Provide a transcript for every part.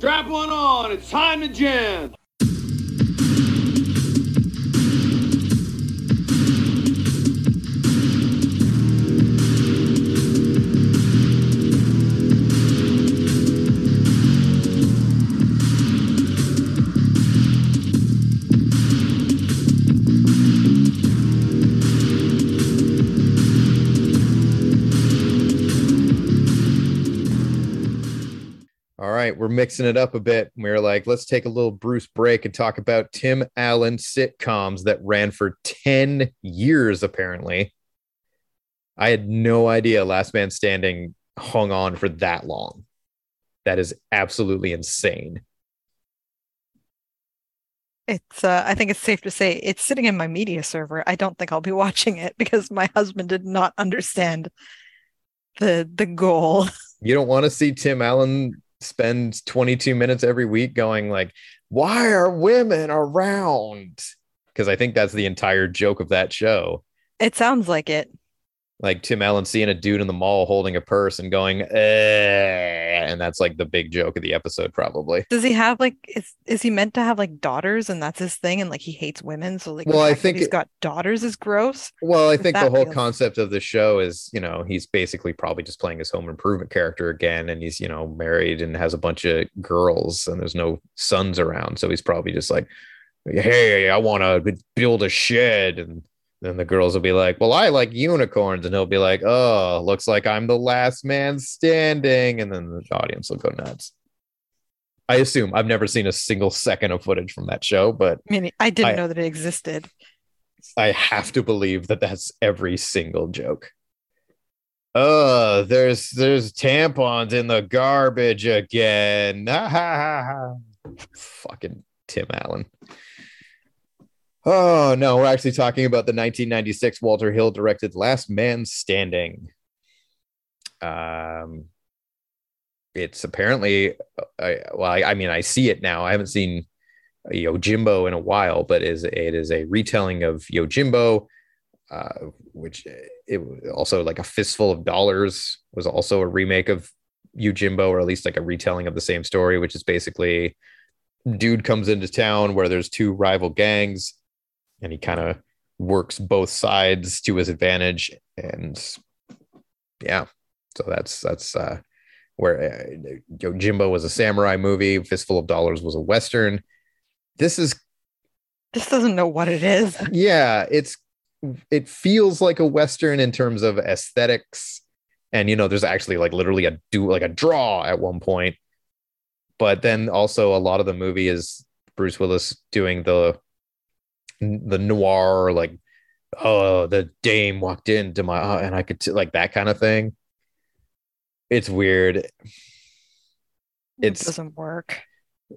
Strap one on. It's time to jam. Right, we're mixing it up a bit. We're like, let's take a little Bruce break and talk about Tim Allen sitcoms that ran for 10 years, apparently. I had no idea Last Man Standing hung on for that long. That is absolutely insane. It's uh, I think it's safe to say it's sitting in my media server. I don't think I'll be watching it because my husband did not understand the the goal. You don't want to see Tim Allen spend 22 minutes every week going like, why are women around? Because I think that's the entire joke of that show. It sounds like it. Like Tim Allen seeing a dude in the mall holding a purse and going, eh, and that's like the big joke of the episode, probably. Does he have like is is he meant to have like daughters and that's his thing and like he hates women so like Well, I think he's it- got daughters is gross. Well, I think the whole feels- concept of the show is, you know, he's basically probably just playing his home improvement character again, and he's, you know, married and has a bunch of girls, and there's no sons around, so he's probably just like, hey, I want to build a shed, and then the girls will be like, well, I like unicorns, and he'll be like, oh, looks like I'm the last man standing, and then the audience will go nuts. I assume I've never seen a single second of footage from that show, but I mean, I didn't I- know that it existed. I have to believe that that's every single joke. Uh, there's there's tampons in the garbage again. Fucking Tim Allen. Oh no, we're actually talking about the 1996 Walter Hill directed Last Man Standing. Um, it's apparently, I, well, I, I mean, I see it now. I haven't seen Yojimbo in a while, but is it is a retelling of Yojimbo, uh, which it was also like a fistful of dollars was also a remake of Yojimbo, or at least like a retelling of the same story, which is basically dude comes into town where there's two rival gangs, and he kind of works both sides to his advantage, and yeah, so that's that's uh, where uh, Yojimbo was a samurai movie, Fistful of Dollars was a western. This is This doesn't know what it is. yeah it's it feels like a western in terms of aesthetics. And you know there's actually like literally a do like a draw at one point. But then also a lot of the movie is bruce willis doing the the noir like oh the dame walked into my uh, and i could t- like that kind of thing it's weird It doesn't work.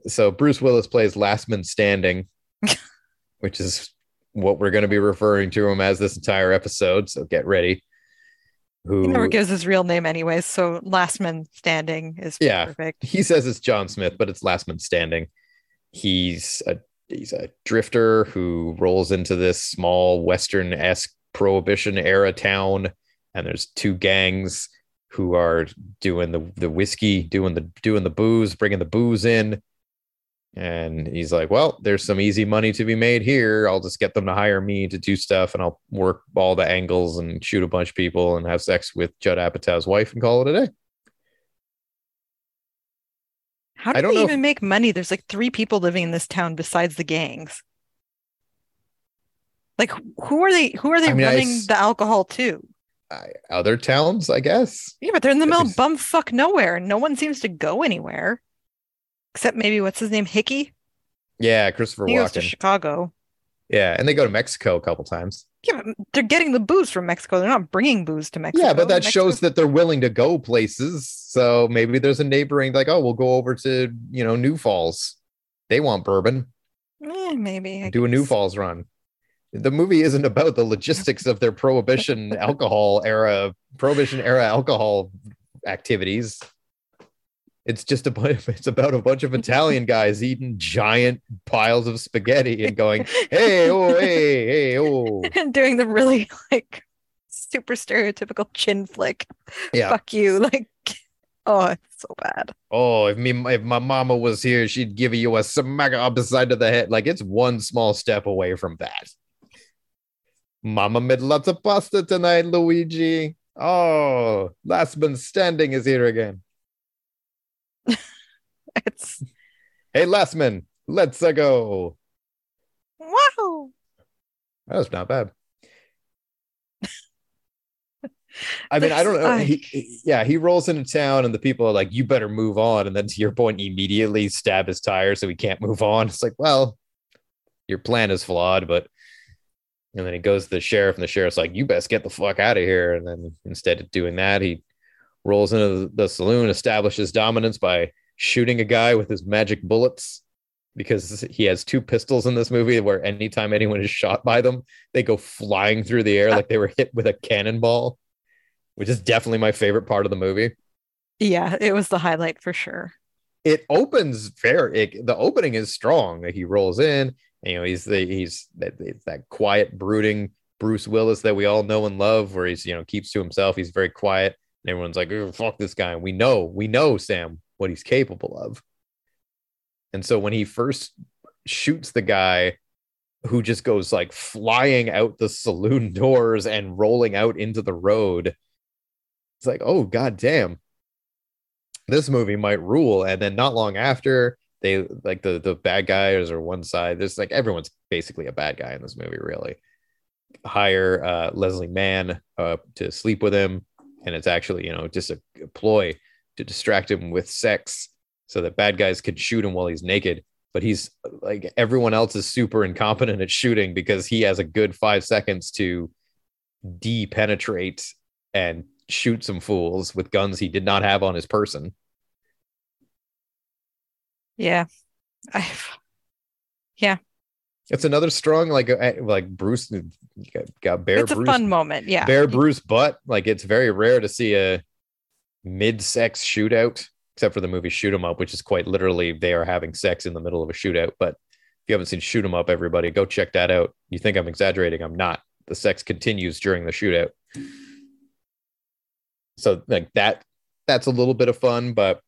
so Bruce Willis plays Last Man Standing, which is what we're going to be referring to him as this entire episode. So get ready. Who He never gives his real name anyways, so last man standing is Yeah. perfect. he says it's John Smith, but it's Last Man Standing. He's a he's a drifter who rolls into this small Western esque Prohibition era town, and there's two gangs who are doing the the whiskey, doing the doing the booze, bringing the booze in. And he's like, "Well, there's some easy money to be made here. I'll just get them to hire me to do stuff, and I'll work all the angles and shoot a bunch of people and have sex with Judd Apatow's wife and call it a day." How I do don't they even make money? There's like three people living in this town besides the gangs. Like who are they who are they I mean, running s- the alcohol to? I, other towns, I guess. Yeah, but they're in the middle of bumfuck nowhere and no one seems to go anywhere. Except maybe what's his name? Hickey? Yeah, Christopher He goes to Chicago. Yeah, and they go to Mexico a couple times. Yeah, they're getting the booze from Mexico. They're not bringing booze to Mexico. yeah, but that Mexico- shows that they're willing to go places. So maybe there's a neighboring like, oh, we'll go over to you know New Falls. They want bourbon. Eh, maybe I Do a New. Falls run. The movie isn't about the logistics of their prohibition alcohol era, prohibition era alcohol activities. It's just a bunch. It's about a bunch of Italian guys eating giant piles of spaghetti and going, "Hey, oh, hey, hey, oh." and doing the really like super stereotypical chin flick. Yeah, Fuck you. Like Oh, it's so bad. Oh, if me if my mama was here, she'd give you a smack up the side of the head. Like it's one small step away from that. Mama made lots of pasta tonight, Luigi. Oh, last man standing is here again. It's Hey, last man, let's uh, go. wow. That was not bad. I mean, I don't know. There's- He, he- yeah, he rolls into town, and the people are like, "You better move on." And then, to your point, immediately stab his tire so he can't move on. It's like, well, your plan is flawed, but. And then he goes to the sheriff, and the sheriff's like, "You best get the fuck out of here." And then instead of doing that, he rolls into the, saloon, establishes dominance by shooting a guy with his magic bullets, because he has two pistols in this movie. Where anytime anyone is shot by them, they go flying through the air like they were hit with a cannonball, which is definitely my favorite part of the movie. Yeah, it was the highlight for sure. It opens very. It, the opening is strong. Like he rolls in, and, you know, he's the he's that that quiet, brooding Bruce Willis that we all know and love, where he's you know keeps to himself. He's very quiet, and everyone's like, oh, "Fuck this guy." And we know, we know Sam what he's capable of. And so when he first shoots the guy who just goes like flying out the saloon doors and rolling out into the road, it's like, oh god damn. This movie might rule. And then not long after, they like the the bad guys are one side. There's like everyone's basically a bad guy in this movie, really. Hire uh, Leslie Mann uh, to sleep with him, and it's actually you know just a, ploy to distract him with sex so that bad guys could shoot him while he's naked. But he's like everyone else is super incompetent at shooting because he has a good five seconds to de-penetrate and shoot some fools with guns he did not have on his person. Yeah. I It's another strong like uh, like Bruce got, got Bear it's a Bruce fun moment. Yeah. Bare Bruce butt. Like it's very rare to see a mid-sex shootout, except for the movie Shoot 'Em Up, which is quite literally they are having sex in the middle of a shootout. But if you haven't seen Shoot 'Em Up, everybody go check that out. You think I'm exaggerating? I'm not. The sex continues during the shootout. So like that, that's a little bit of fun, but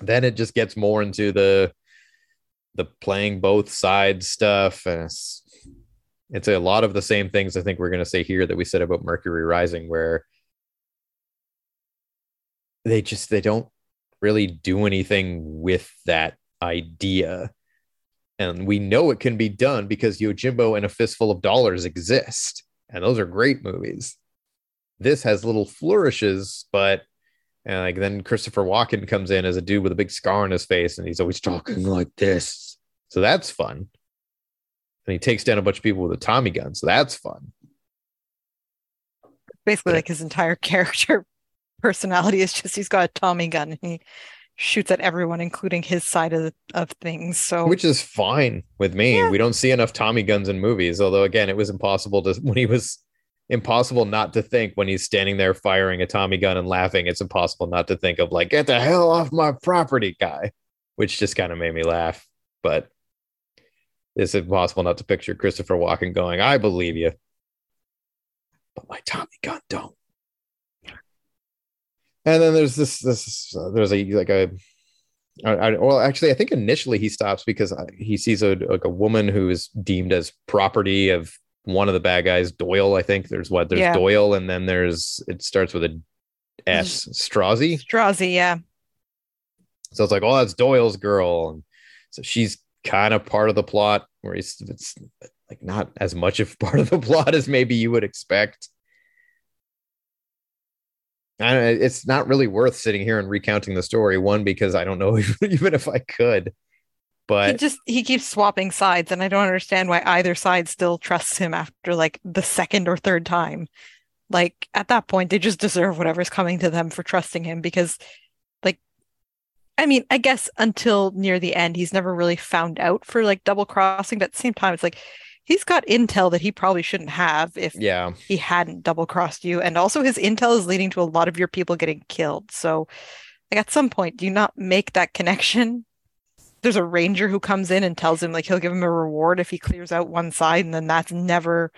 then it just gets more into the the playing both sides stuff and it's, it's a lot of the same things i think we're going to say here that we said about mercury rising where they just they don't really do anything with that idea and we know it can be done because yojimbo and a fistful of dollars exist and those are great movies this has little flourishes but and like then Christopher Walken comes in as a dude with a big scar on his face, and he's always talking like this. So that's fun. And he takes down a bunch of people with a Tommy gun. So that's fun. Basically, Yeah. like his entire character personality is just he's got a Tommy gun and he shoots at everyone, including his side of of things. So Which is fine with me. Yeah. We don't see enough Tommy guns in movies. Although again, it was impossible to when he was impossible not to think when he's standing there firing a Tommy gun and laughing. It's impossible not to think of like, get the hell off my property, guy. Which just kind of made me laugh. But it's impossible not to picture Christopher Walken going, I believe you. But my Tommy gun don't. And then there's this this uh, there's a like a I, I, well actually I think initially he stops because he sees a like a woman who is deemed as property of one of the bad guys Doyle I think there's what there's Yeah. Doyle and then there's it starts with a S Strozzi Strozzi, yeah. so it's like oh that's Doyle's girl and so she's kind of part of the plot where he's it's like not as much of part of the plot as maybe you would expect I don't it's not really worth sitting here and recounting the story. One, because I don't know even if I could. He But just he keeps swapping sides, and I don't understand why either side still trusts him after like the second or third time. Like at that point, they just deserve whatever's coming to them for trusting him because, I mean, I guess until near the end, he's never really found out for like double crossing. But at the same time, it's like he's got intel that he probably shouldn't have if yeah, he hadn't double crossed you. And also, his intel is leading to a lot of your people getting killed. So, like, at some point, do you not make that connection? There's a ranger who comes in and tells him, like, he'll give him a reward if he clears out one side, and then that's never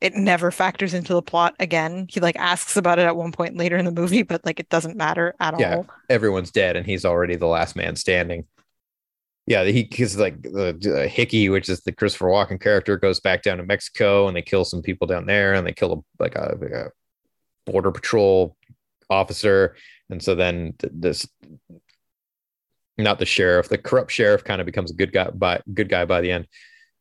it never factors into the plot again. He like asks about it at one point later in the movie, but like it doesn't matter at all. Yeah. all. Everyone's dead, and he's already the last man standing. Yeah, he because like the uh, Hickey, which is the Christopher Walken character, goes back down to Mexico, and they kill some people down there, and they kill a, like a, like a border patrol officer, and so then th- this, not the sheriff, the corrupt sheriff, kind of becomes a good guy by good guy by the end.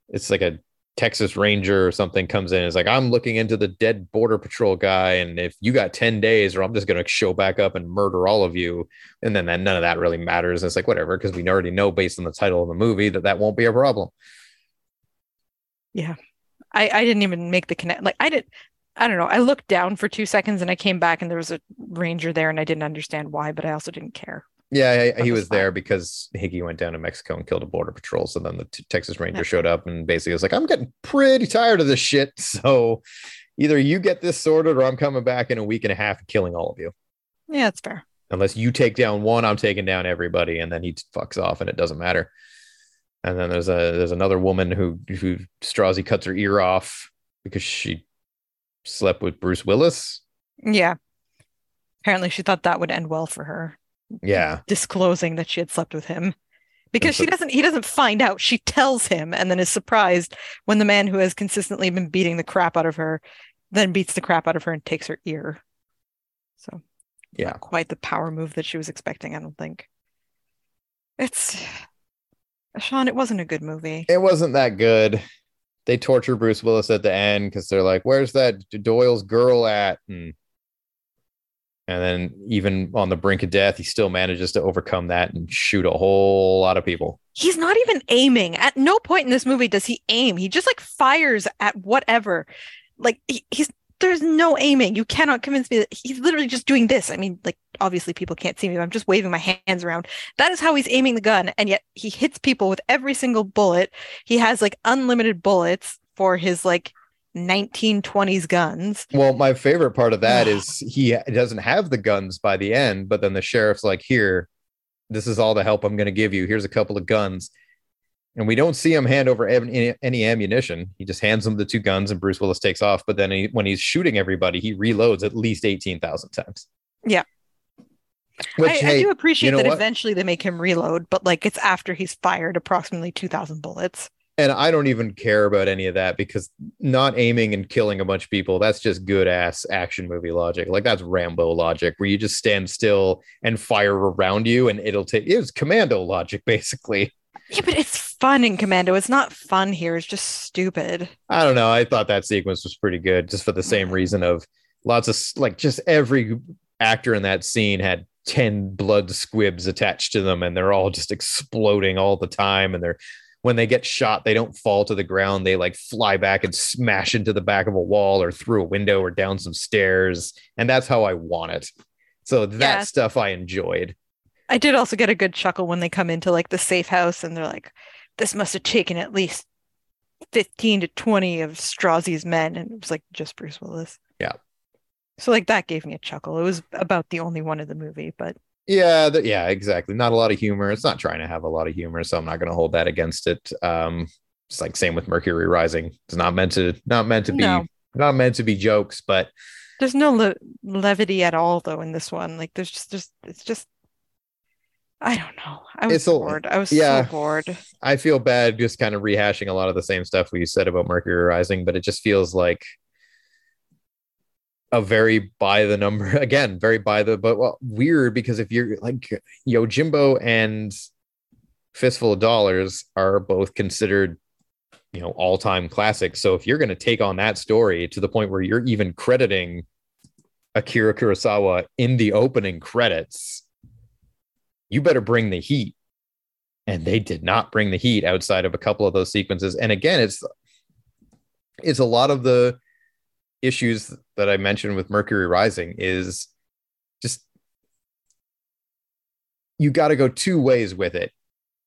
It's like a Texas Ranger or something comes in and is like, I'm looking into the dead border patrol guy. And if you got 10 days, or I'm just going to show back up and murder all of you. And then that, none of that really matters. And it's like, whatever, because we already know based on the title of the movie that that won't be a problem. Yeah. I, I didn't even make the connect. Like I did, I don't know. I looked down for two seconds and I came back and there was a ranger there and I didn't understand why, but I also didn't care. Yeah, he- he was there because Hickey went down to Mexico and killed a border patrol. So then the t- Texas Ranger Yeah. showed up and basically was like, I'm getting pretty tired of this shit. So either you get this sorted or I'm coming back in a week and a half and killing all of you. Yeah, that's fair. unless you take down one, I'm taking down everybody, and then he fucks off, and it doesn't matter. And then there's a there's another woman who who Strozzi cuts her ear off because she slept with Bruce Willis. Yeah. Apparently she thought that would end well for her, Yeah, disclosing that she had slept with him. Because so- she doesn't he doesn't find out. She tells him and then is surprised when the man who has consistently been beating the crap out of her then beats the crap out of her and takes her ear. So yeah. not quite the power move that she was expecting, I don't think. It's Sean, it wasn't a good movie. It wasn't that good. They torture Bruce Willis at the end because they're like, "Where's that Doyle's girl at?" And, and then even on the brink of death, he still manages to overcome that and shoot a whole lot of people. He's not even aiming. At no point in this movie does he aim. He just like fires at whatever. Like he, he's there's no aiming. You cannot convince me that he's literally just doing this. I mean, like obviously people can't see me, but I'm just waving my hands around. That is how he's aiming the gun, and yet he hits people with every single bullet. He has like unlimited bullets for his like 1920s guns. Well, my favorite part of that is he doesn't have the guns by the end, but then the sheriff's like, "Here, this is all the help I'm going to give you. Here's a couple of guns." And we don't see him hand over any, any ammunition. He just hands them the two guns, and Bruce Willis takes off. But then he, when he's shooting everybody, he reloads at least eighteen thousand times. Yeah. Which I, I do appreciate know that what? eventually they make him reload, but like it's after he's fired approximately 2,000 bullets. And I don't even care about any of that because not aiming and killing a bunch of people, that's just good ass action movie logic. Like that's Rambo logic where you just stand still and fire around you and it'll take it's commando logic basically. Yeah, but it's fun in Commando. It's not fun here. It's just stupid. I don't know. I thought that sequence was pretty good just for the same mm. reason of lots of like just every actor in that scene had 10 blood squibs attached to them and they're all just exploding all the time and they're when they get shot they don't fall to the ground they like fly back and smash into the back of a wall or through a window or down some stairs and that's how I want it. So that Yeah. stuff I enjoyed. I did also get a good chuckle when they come into like the safe house and they're like, this must have taken at least 15 to 20 of Strozzi's men. And it was like just Bruce Willis. Yeah. So like that gave me a chuckle. It was about the only one of the movie, but Yeah, th- yeah, exactly. Not a lot of humor. It's not trying to have a lot of humor, so I'm not going to hold that against it. Um, it's like same with Mercury Rising. It's not meant to not meant to be No. not meant to be jokes, but there's no le- levity at all though in this one. Like there's just, just it's just I don't know. I was It's a- bored. I was yeah. so bored. I feel bad just kind of rehashing a lot of the same stuff we said about Mercury Rising, but it just feels like a very by the number again, very by the but well, weird because if you're like Yojimbo and Fistful of Dollars are both considered you know all-time classics. So if you're going to take on that story to the point where you're even crediting Akira Kurosawa in the opening credits, you better bring the heat and they did not bring the heat outside of a couple of those sequences and again it's it's a lot of the issues that i mentioned with mercury rising is just you got to go two ways with it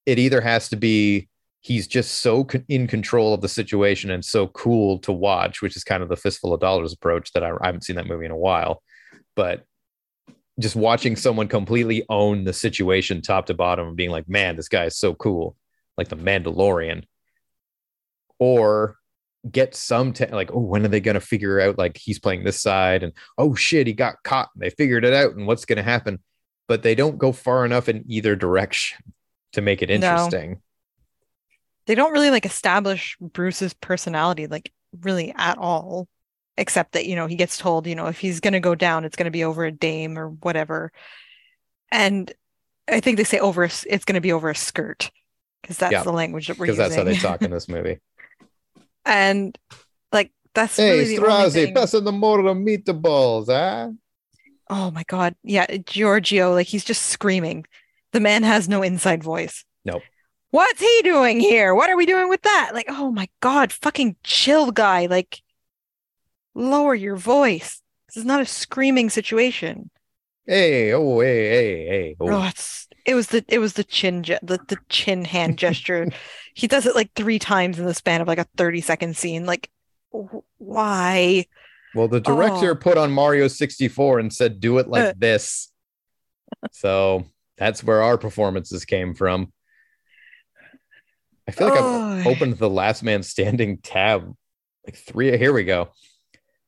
it either has to be he's just so in control of the situation and so cool to watch which is kind of the fistful of dollars approach that I, I haven't seen that movie in a while but just watching someone completely own the situation top to bottom and being like, man, this guy is so cool, like the Mandalorian. Or get some te- like, oh, when are they going to figure out like he's playing this side and oh shit, he got caught and they figured it out and what's going to happen. But they don't go far enough in either direction to make it No. interesting. They don't really like establish Bruce's personality like really at all, except that, you know, he gets told, you know, if he's going to go down, it's going to be over a dame or whatever. And I think they say over, a it's going to be over a skirt because that's Yeah, the language that we're using. that's how they talk in this movie. And like, that's really hey, the only Strozzi, thing. passing more meatballs, huh? Oh my God. Yeah, Giorgio, like he's just screaming. The man has no inside voice. Nope. What's he doing here? What are we doing with that? Like, oh my God, fucking chill, guy. Like, lower your voice. This is not a screaming situation. Hey, oh, hey, hey, hey. Oh, Oh. it's it was the it was the chin ge- the, the chin hand gesture. He does it like three times in the span of like a 30 second scene. Like, wh- why? Well, the director Oh. put on Mario 64 and said, do it like Uh. this. So that's where our performances came from. I feel like I've Oh. opened the last man standing tab like three. Here we go.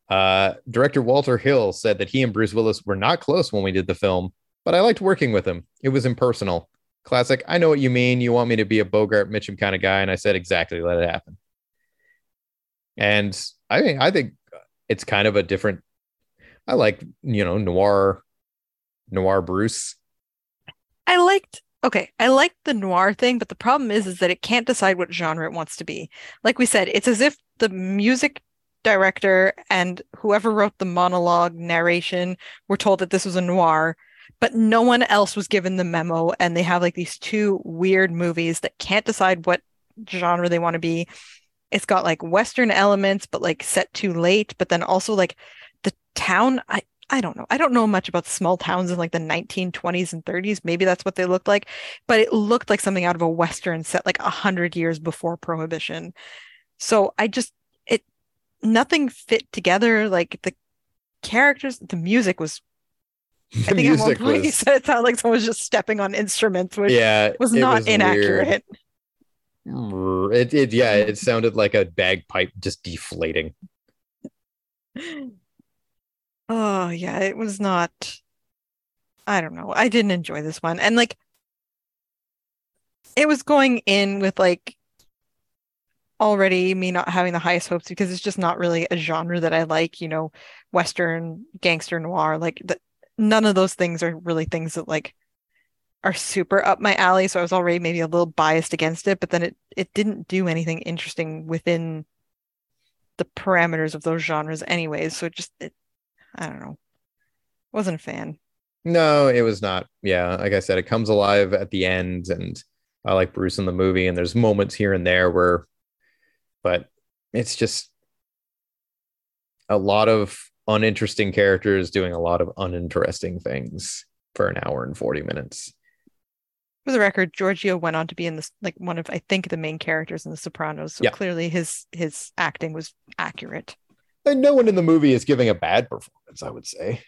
Uh, director Walter Hill said that he and Bruce Willis were not close when we did the film, but I liked working with him. It was impersonal. Classic. I know what you mean. You want me to be a Bogart Mitchum kind of guy, and I said exactly. Let it happen. And I mean, I think it's kind of a different. I like you know noir, noir Bruce. I liked okay, I liked the noir thing, but the problem is is that it can't decide what genre it wants to be. Like we said, it's as if the music director and whoever wrote the monologue narration were told that this was a noir, but no one else was given the memo and they have like these two weird movies that can't decide what genre they want to be. It's got like western elements but like set too late, but then also like the town I I don't know. I don't know much about small towns in like the 1920s and 30s. Maybe that's what they looked like, but it looked like something out of a Western set like a hundred years before Prohibition. So I just, it, nothing fit together. Like the characters, the music was, I think at one point you was said it sounded like someone was just stepping on instruments, which yeah, was not was weird. inaccurate. It, it yeah, it sounded like a bagpipe just deflating. Oh yeah, it was not. I don't know. I didn't enjoy this one, and like, it was going in with like already me not having the highest hopes because it's just not really a genre that I like. You know, Western gangster noir. Like the, none of those things are really things that like are super up my alley. So I was already maybe a little biased against it, but then it it didn't do anything interesting within the parameters of those genres anyways. So it just it, I don't know. Wasn't a fan. No, it was not. Yeah, like I said, it comes alive at the end, and I like Bruce in the movie, and there's moments here and there where, but it's just a lot of uninteresting characters doing a lot of uninteresting things for an hour and 40 minutes. For the record, Giorgio went on to be in this like one of I think the main characters in The Sopranos. So Yeah. clearly his his acting was accurate. And no one in the movie is giving a bad performance, I would say.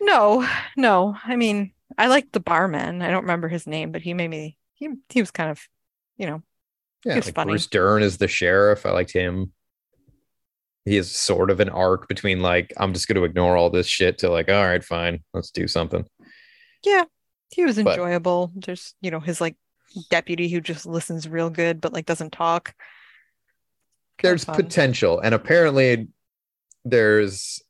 No, no. I mean, I liked the barman. I don't remember his name, but he made me he he was kind of, you know, Yeah, It's like funny. Bruce Dern is the sheriff. I liked him. He is sort of an arc between like, I'm just going to ignore all this shit to like, all right, fine, let's do something. yeah, he was But- enjoyable. There's, you know, his like deputy who just listens real good but like doesn't talk. There's potential. And apparently there's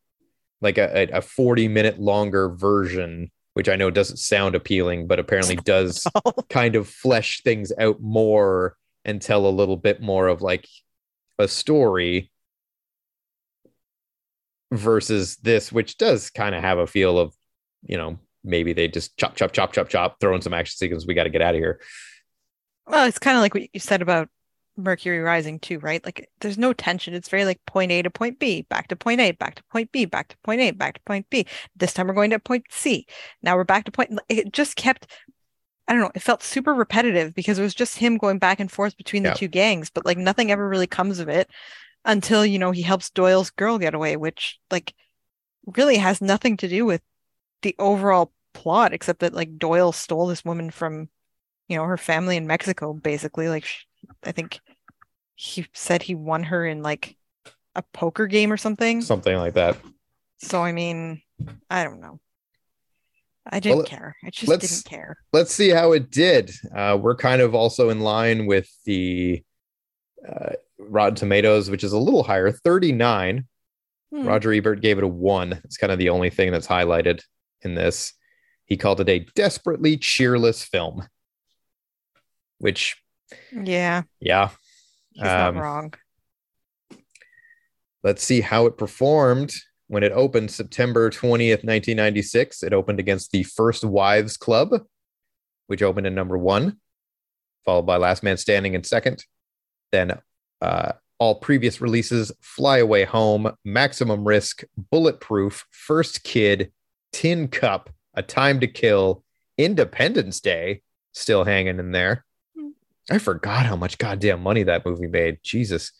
like a, a 40 minute longer version, which I know doesn't sound appealing, but apparently does kind of flesh things out more and tell a little bit more of like a story versus this, which does kind of have a feel of, you know, maybe they just chop, chop, chop, chop, chop, throw in some action sequence. We got to get out of here. Well, it's kind of like what you said about Mercury Rising too, right? Like there's no tension. It's very like point A to point B, back to point A, back to point B, back to point A, back to point B. This time we're going to point C. Now we're back to point. It just kept, I don't know, it felt super repetitive because it was just him going back and forth between the Yeah. two gangs, but like nothing ever really comes of it until, you know, he helps Doyle's girl get away, which like really has nothing to do with the overall plot, except that like Doyle stole this woman from, you know, her family in Mexico, basically. Like, sh I think he said he won her in like a poker game or something. something like that. So I mean, I don't know. I didn't Well, care. I just didn't care. let's see how it did. Uh, we're kind of also in line with the uh, Rotten Tomatoes, which is a little higher, 39. Hmm. Roger Ebert gave it a one. It's kind of the only thing that's highlighted in this. He called it a desperately cheerless film, which, Yeah, yeah, he's Um, not wrong. let's see how it performed when it opened September 20th, 1996. It opened against the First Wives Club, which opened in number one, followed by Last Man Standing in second. Then uh, all previous releases Fly Away Home, Maximum Risk, Bulletproof, First Kid, Tin Cup, A Time to Kill, Independence Day, still hanging in there. Hmm. I forgot how much goddamn money that movie made. Jesus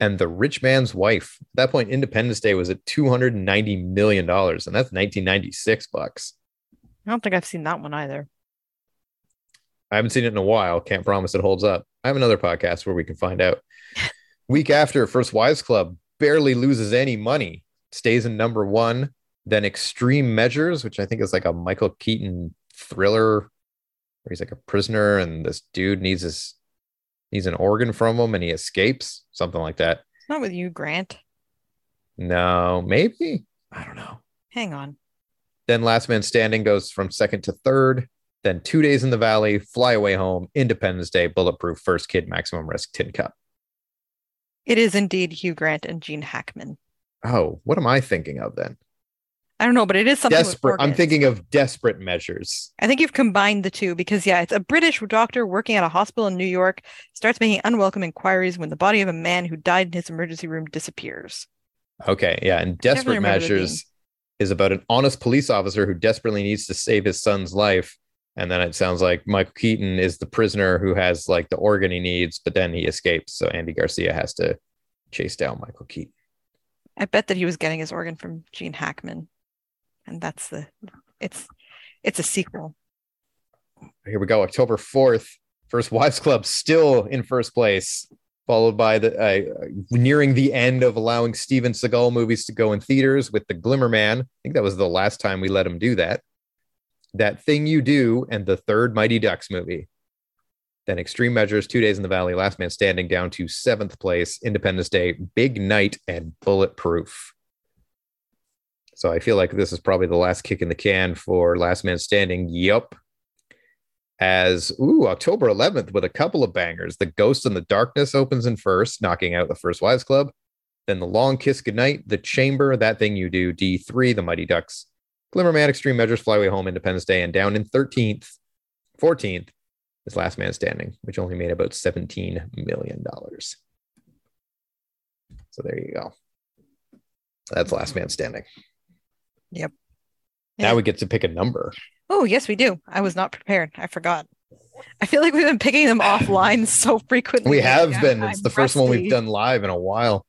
and The Rich Man's Wife. At that point, Independence Day was at $290 million, and that's 1996 bucks. I don't think I've seen that one either. I haven't seen it in a while. Can't promise it holds up. I have another podcast where we can find out. Week after, First Wives Club barely loses any money, stays in number one. Then Extreme Measures, which I think is like a Michael Keaton thriller where he's like a prisoner and this dude needs his needs an organ from him and he escapes, something like that. It's not with you, Grant. No, maybe. I don't know. Hang on. Then Last Man Standing goes from second to third. Then Two Days in the Valley, Fly Away Home, Independence Day, Bulletproof, First Kid, Maximum Risk, Tin Cup. It is indeed Hugh Grant and Gene Hackman. Oh, what am I thinking of then? I don't know, but it is something. Desperate. I'm thinking of Desperate Measures. I think you've combined the two because, yeah, it's a British doctor working at a hospital in New York starts making unwelcome inquiries when the body of a man who died in his emergency room disappears. Okay, yeah, and Desperate Measures is about an honest police officer who desperately needs to save his son's life. And then it sounds like Michael Keaton is the prisoner who has like the organ he needs, but then he escapes. So Andy Garcia has to chase down Michael Keaton. I bet that he was getting his organ from Gene Hackman, and that's the it's it's a sequel. Here we go. October 4th. First Wives Club still in first place, followed by the uh, nearing the end of allowing Steven Seagal movies to go in theaters with The Glimmer Man. I think that was the last time we let him do that. That Thing You Do and the third Mighty Ducks movie. Then Extreme Measures, Two Days in the Valley, Last Man Standing down to seventh place, Independence Day, Big Night, and Bulletproof. So I feel like this is probably the last kick in the can for Last Man Standing. Yup. As ooh, October 11th with a couple of bangers. The Ghost in the Darkness opens in first, knocking out the First Wives Club. Then The Long Kiss Goodnight, The Chamber, That Thing You Do, D3, The Mighty Ducks, Glimmer Man, Extreme Measures, Fly Away Home, Independence Day, and down in 13th, 14th is Last Man Standing, which only made about $17 million. So there you go. That's Last Man Standing. Yep. Now Yeah. we get to pick a number. Oh, yes, we do. I was not prepared. I forgot. I feel like we've been picking them offline so frequently. We have lately. been. It's I'm the first one we've done live in a while.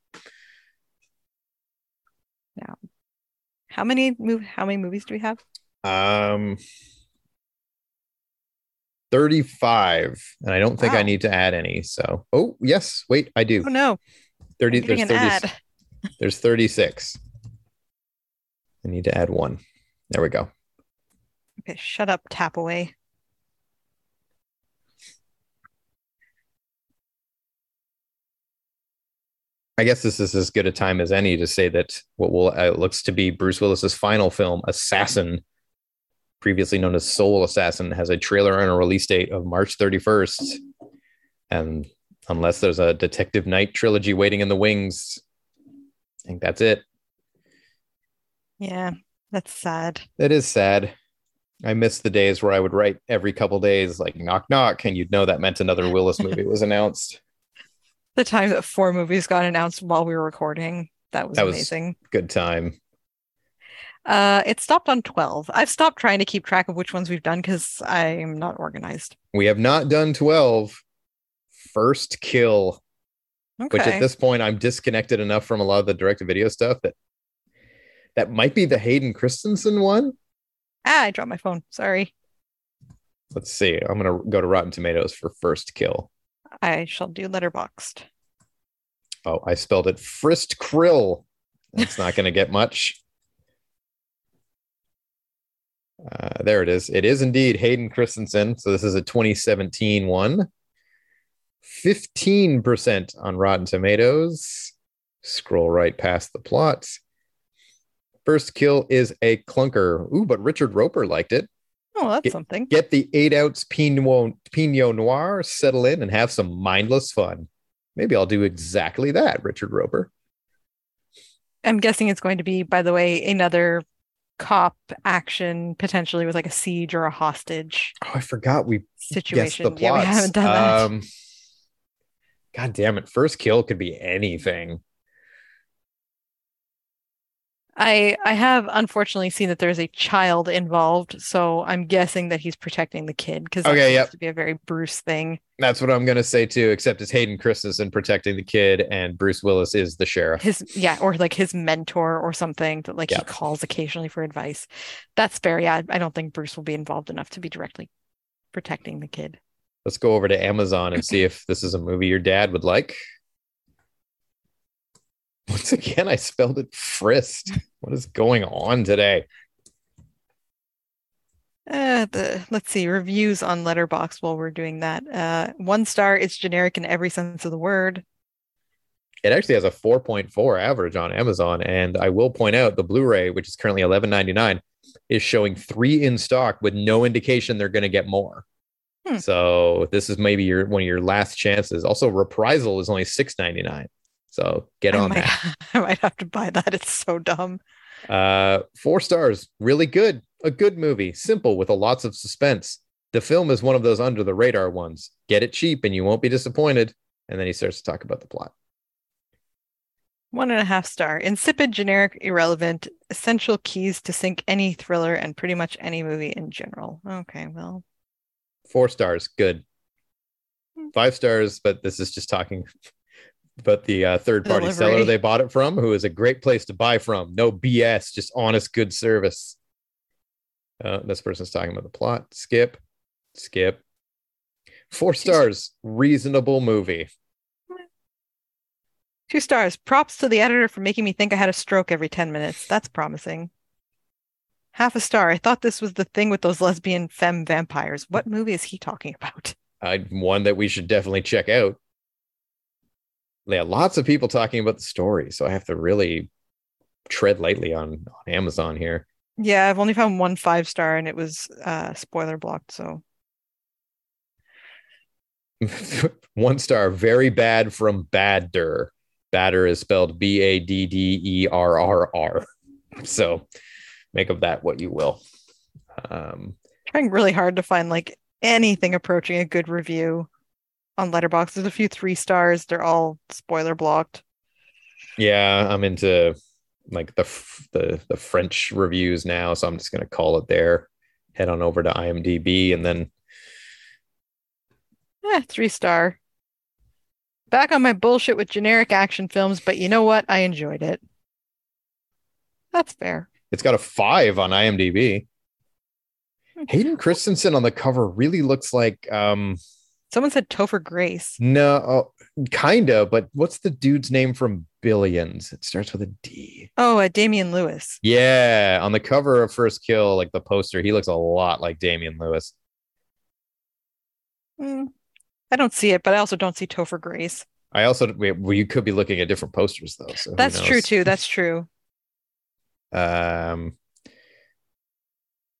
How many move? How many movies do we have? Um, 35. And I don't think I need to add any. So, oh, yes. Wait, I do. Oh no, 30. I'm There's 30. ad. There's 36. I need to add one. There we go. Okay, shut up, tap away. I guess this is as good a time as any to say that what will uh, looks to be Bruce Willis's final film, Assassin, previously known as Soul Assassin, has a trailer and a release date of March 31st. And unless there's a Detective Knight trilogy waiting in the wings, I think that's it. Yeah, that's sad. It is sad. I miss the days where I would write every couple days, like knock knock, and you'd know that meant another Willis movie was announced. The time that four movies got announced while we were recording, that was That was- amazing. Good time. Uh, it stopped on 12. I've stopped trying to keep track of which ones we've done because I'm not organized. We have not done 12. First kill, Okay. which at this point I'm disconnected enough from a lot of the direct video stuff that that might be the Hayden Christensen one. Ah, I dropped my phone. Sorry. Let's see. I'm gonna go to Rotten Tomatoes for first kill. I shall do Letterboxd. Oh, I spelled it Frist Krill. That's not going to get much. Uh, there it is. It is indeed Hayden Christensen. So this is a 2017 one. 15% on Rotten Tomatoes. Scroll right past the plot. First kill is a clunker. Ooh, but Richard Roeper liked it. Oh, that's Get- something. Get the eight ounce Pinot, Pinot Noir, settle in, and have some mindless fun. Maybe I'll do exactly that, Richard Roeper. I'm guessing it's going to be, by the way, another cop action, potentially with like a siege or a hostage Oh, I forgot we guessed situation. the Yeah, we haven't done that. Um, God damn it. First kill could be anything. I I have unfortunately seen that there's a child involved, so I'm guessing that he's protecting the kid because that Okay, seems yep. to be a very Bruce thing. That's what I'm going to say too, except it's Hayden Christensen protecting the kid, and Bruce Willis is the sheriff. His yeah, or like his mentor or something that like Yeah. he calls occasionally for advice. That's fair. Yeah, I don't think Bruce will be involved enough to be directly protecting the kid. Let's go over to Amazon and see if this is a movie your dad would like. Once again, I spelled it Frist. What is going on today? Uh, the let's see reviews on Letterboxd while we're doing that. Uh, one star. It's generic in every sense of the word. It actually has a 4.4 average on Amazon. And I will point out the Blu ray, which is currently $11.99, is showing three in stock with no indication they're going to get more. Hmm. So this is maybe your one of your last chances. Also, Reprisal is only $6.99. So get I on might, that. I might have to buy that. It's so dumb. Uh, four stars, really good. A good movie, simple with a lots of suspense. The film is one of those under the radar ones. Get it cheap and you won't be disappointed. And then he starts to talk about the plot. One and a half star. Insipid, generic, irrelevant. Essential keys to sink any thriller and pretty much any movie in general. Okay, well, Four stars, good. Five stars, but this is just talking about the uh, third party seller they bought it from, who is a great place to buy from. No BS, just honest, good service. Uh, this person's talking about the plot. Skip, skip. Four stars, reasonable movie. two stars. Props to the editor for making me think I had a stroke every 10 minutes. That's promising. Half a star. I thought this was the thing with those lesbian femme vampires. What movie is he talking about? uh, one that we should definitely check out. Yeah, lots of people talking about the story, so I have to really tread lightly on, on Amazon here. Yeah, I've only found one five star and it was uh spoiler blocked, so One star, very bad from Badder. Badder is spelled B A D D E R R R. So make of that what you will. Um, trying really hard to find like anything approaching a good review on Letterboxd. There's a few three stars. They're all spoiler blocked. yeah, I'm into like the the the French reviews now, so I'm just gonna call it there. Head on over to IMDb and then Eh, three star. Back on my bullshit with generic action films, but you know what? I enjoyed it. That's fair. It's got a five on IMDb. Hayden Christensen on the cover really looks like um Someone said Topher Grace. no oh, kinda, but what's the dude's name from Billions? It starts with a D. Oh, uh, Damian Lewis. Yeah, on the cover of First Kill, like the poster, he looks a lot like Damian Lewis. Hmm. I don't see it, but I also don't see Topher Grace. I also well, you could be looking at different posters though. So That's true too. That's true. Um,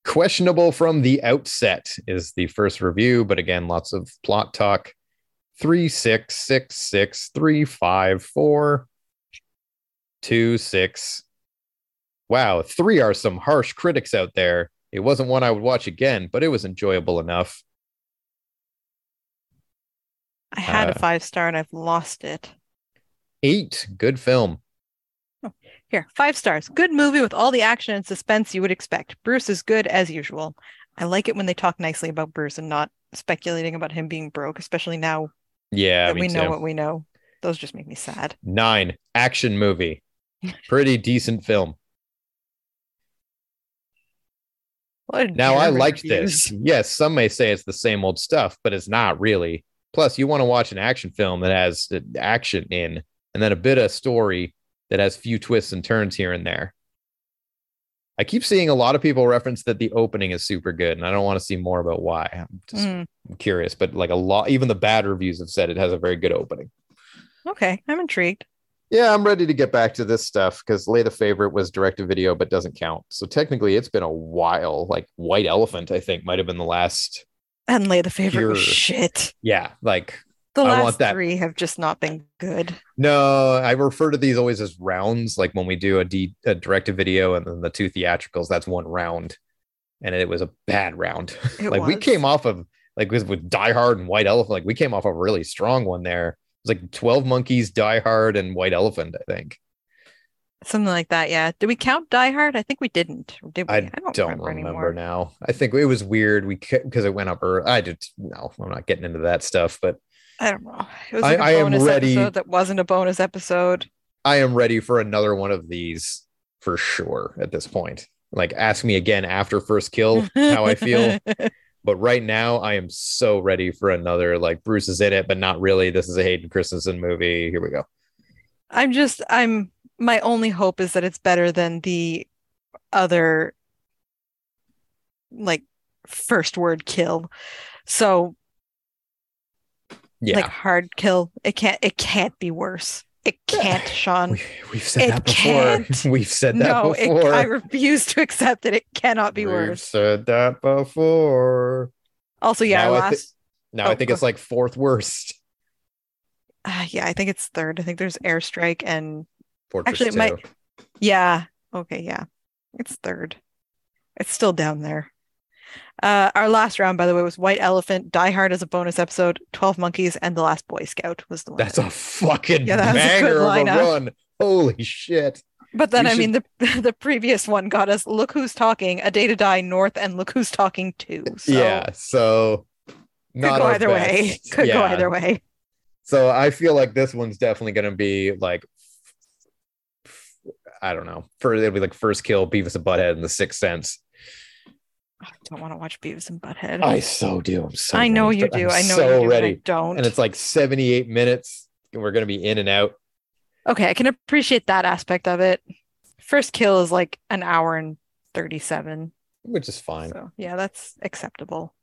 questionable from the outset is the first review, but again, lots of plot talk. Three six six six three five four two six. Wow, three are some harsh critics out there. It wasn't one I would watch again, but it was enjoyable enough. I had Uh, a five star and I've lost it. Eight, good film. Here, five stars. Good movie with all the action and suspense you would expect. Bruce is good as usual. I like it when they talk nicely about Bruce and not speculating about him being broke, especially now Yeah, we know what we know. Those just make me sad. Nine, action movie. Pretty decent film. What Now I liked reviews. this. Yes, some may say it's the same old stuff, but it's not really. Plus, you want to watch an action film that has action in. and then a bit of story that has few twists and turns here and there. I keep seeing a lot of people reference that the opening is super good, and I don't want to see more about why. I'm just Mm, curious, but like a lot, even the bad reviews have said it has a very good opening. okay, I'm intrigued. Yeah, I'm ready to get back to this stuff because Lay the Favorite was direct to video, but doesn't count. So technically, it's been a while. Like White Elephant, I think, might have been the last. And Lay the favorite was Pure. shit. Yeah, like The I last three have just not been good. no, I refer to these always as rounds. Like when we do a, D, a direct video and then the two theatricals, that's one round, and it was a bad round. Like we came off of like with, with Die Hard and White Elephant, like we came off a really strong one there. It was like Twelve Monkeys, Die Hard, and White Elephant. I think. Something like that, yeah. Did we count Die Hard? I think we didn't. Did we? I don't, remember, anymore. now. I think it was weird. We because it went up early. I did no. I'm not getting into that stuff. But I don't know. It was I- like a I bonus episode that wasn't a bonus episode. I am ready for another one of these for sure. At this point, like ask me again after first kill how I feel. But right now, I am so ready for another. Like Bruce is in it, but not really. This is a Hayden Christensen movie. Here we go. I'm just I'm my only hope is that it's better than the other like first word kill. So Yeah, like hard kill, it can't it can't be worse. It can't, Sean. we, we've said It that before. can't. We've said that No, it. I refuse to accept it. It cannot be worse. We've worse. said that before. Also, yeah, Now our I last Now Oh, I think go it's like fourth worst. uh, yeah, I think it's third. I think there's airstrike and Fortress Actually, it might- Yeah. Okay, yeah. It's third. It's still down there. Uh, our last round, by the way, was White Elephant, Die Hard as a bonus episode, 12 Monkeys, and The Last Boy Scout was the one. That's that- a fucking Yeah, that was a banger of a run. Holy shit. But then, we I mean, the the previous one got us Look Who's Talking, A Day to Die North, and Look Who's Talking Two. So yeah. So could not go our either way. best. Could go either way. So I feel like this one's definitely going to be like, I don't know. For it'll be like first kill, Beavis and Butthead in the Sixth Sense. I don't want to watch Beavis and Butthead. I so do. I'm so. I know ready you do. I'm I know so you do. ready. don't. And it's like 78 minutes, and we're going to be in and out. Okay, I can appreciate that aspect of it. First kill is like an hour and 37. Which is fine. So, yeah, that's acceptable.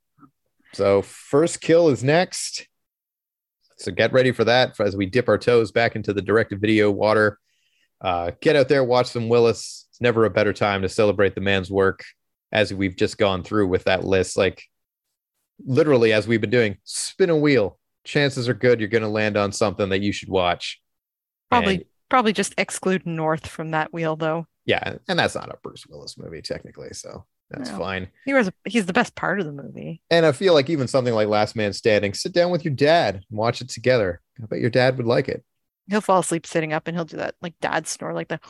So first kill is next. So get ready for that as we dip our toes back into the direct-to-video water. Uh, get out there, watch some Willis. It's never a better time to celebrate the man's work, as we've just gone through with that list. Like literally, as we've been doing, spin a wheel. Chances are good you're going to land on something that you should watch. Probably And- probably just exclude North from that wheel though. yeah, and that's not a Bruce Willis movie technically, so that's No. fine. He was he's the best part of the movie. And I feel like even something like Last Man Standing, sit down with your dad and watch it together. I bet your dad would like it. He'll fall asleep sitting up and he'll do that like dad snore like that.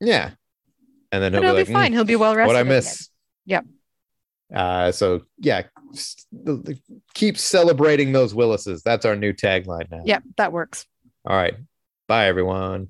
Yeah. And then he'll he'll be be fine. "Mm, He'll be well rested. what I miss. Yep. Uh, so yeah, s- the- the- keep celebrating those Willises. That's our new tagline now. Yep, that works. All right. Bye everyone.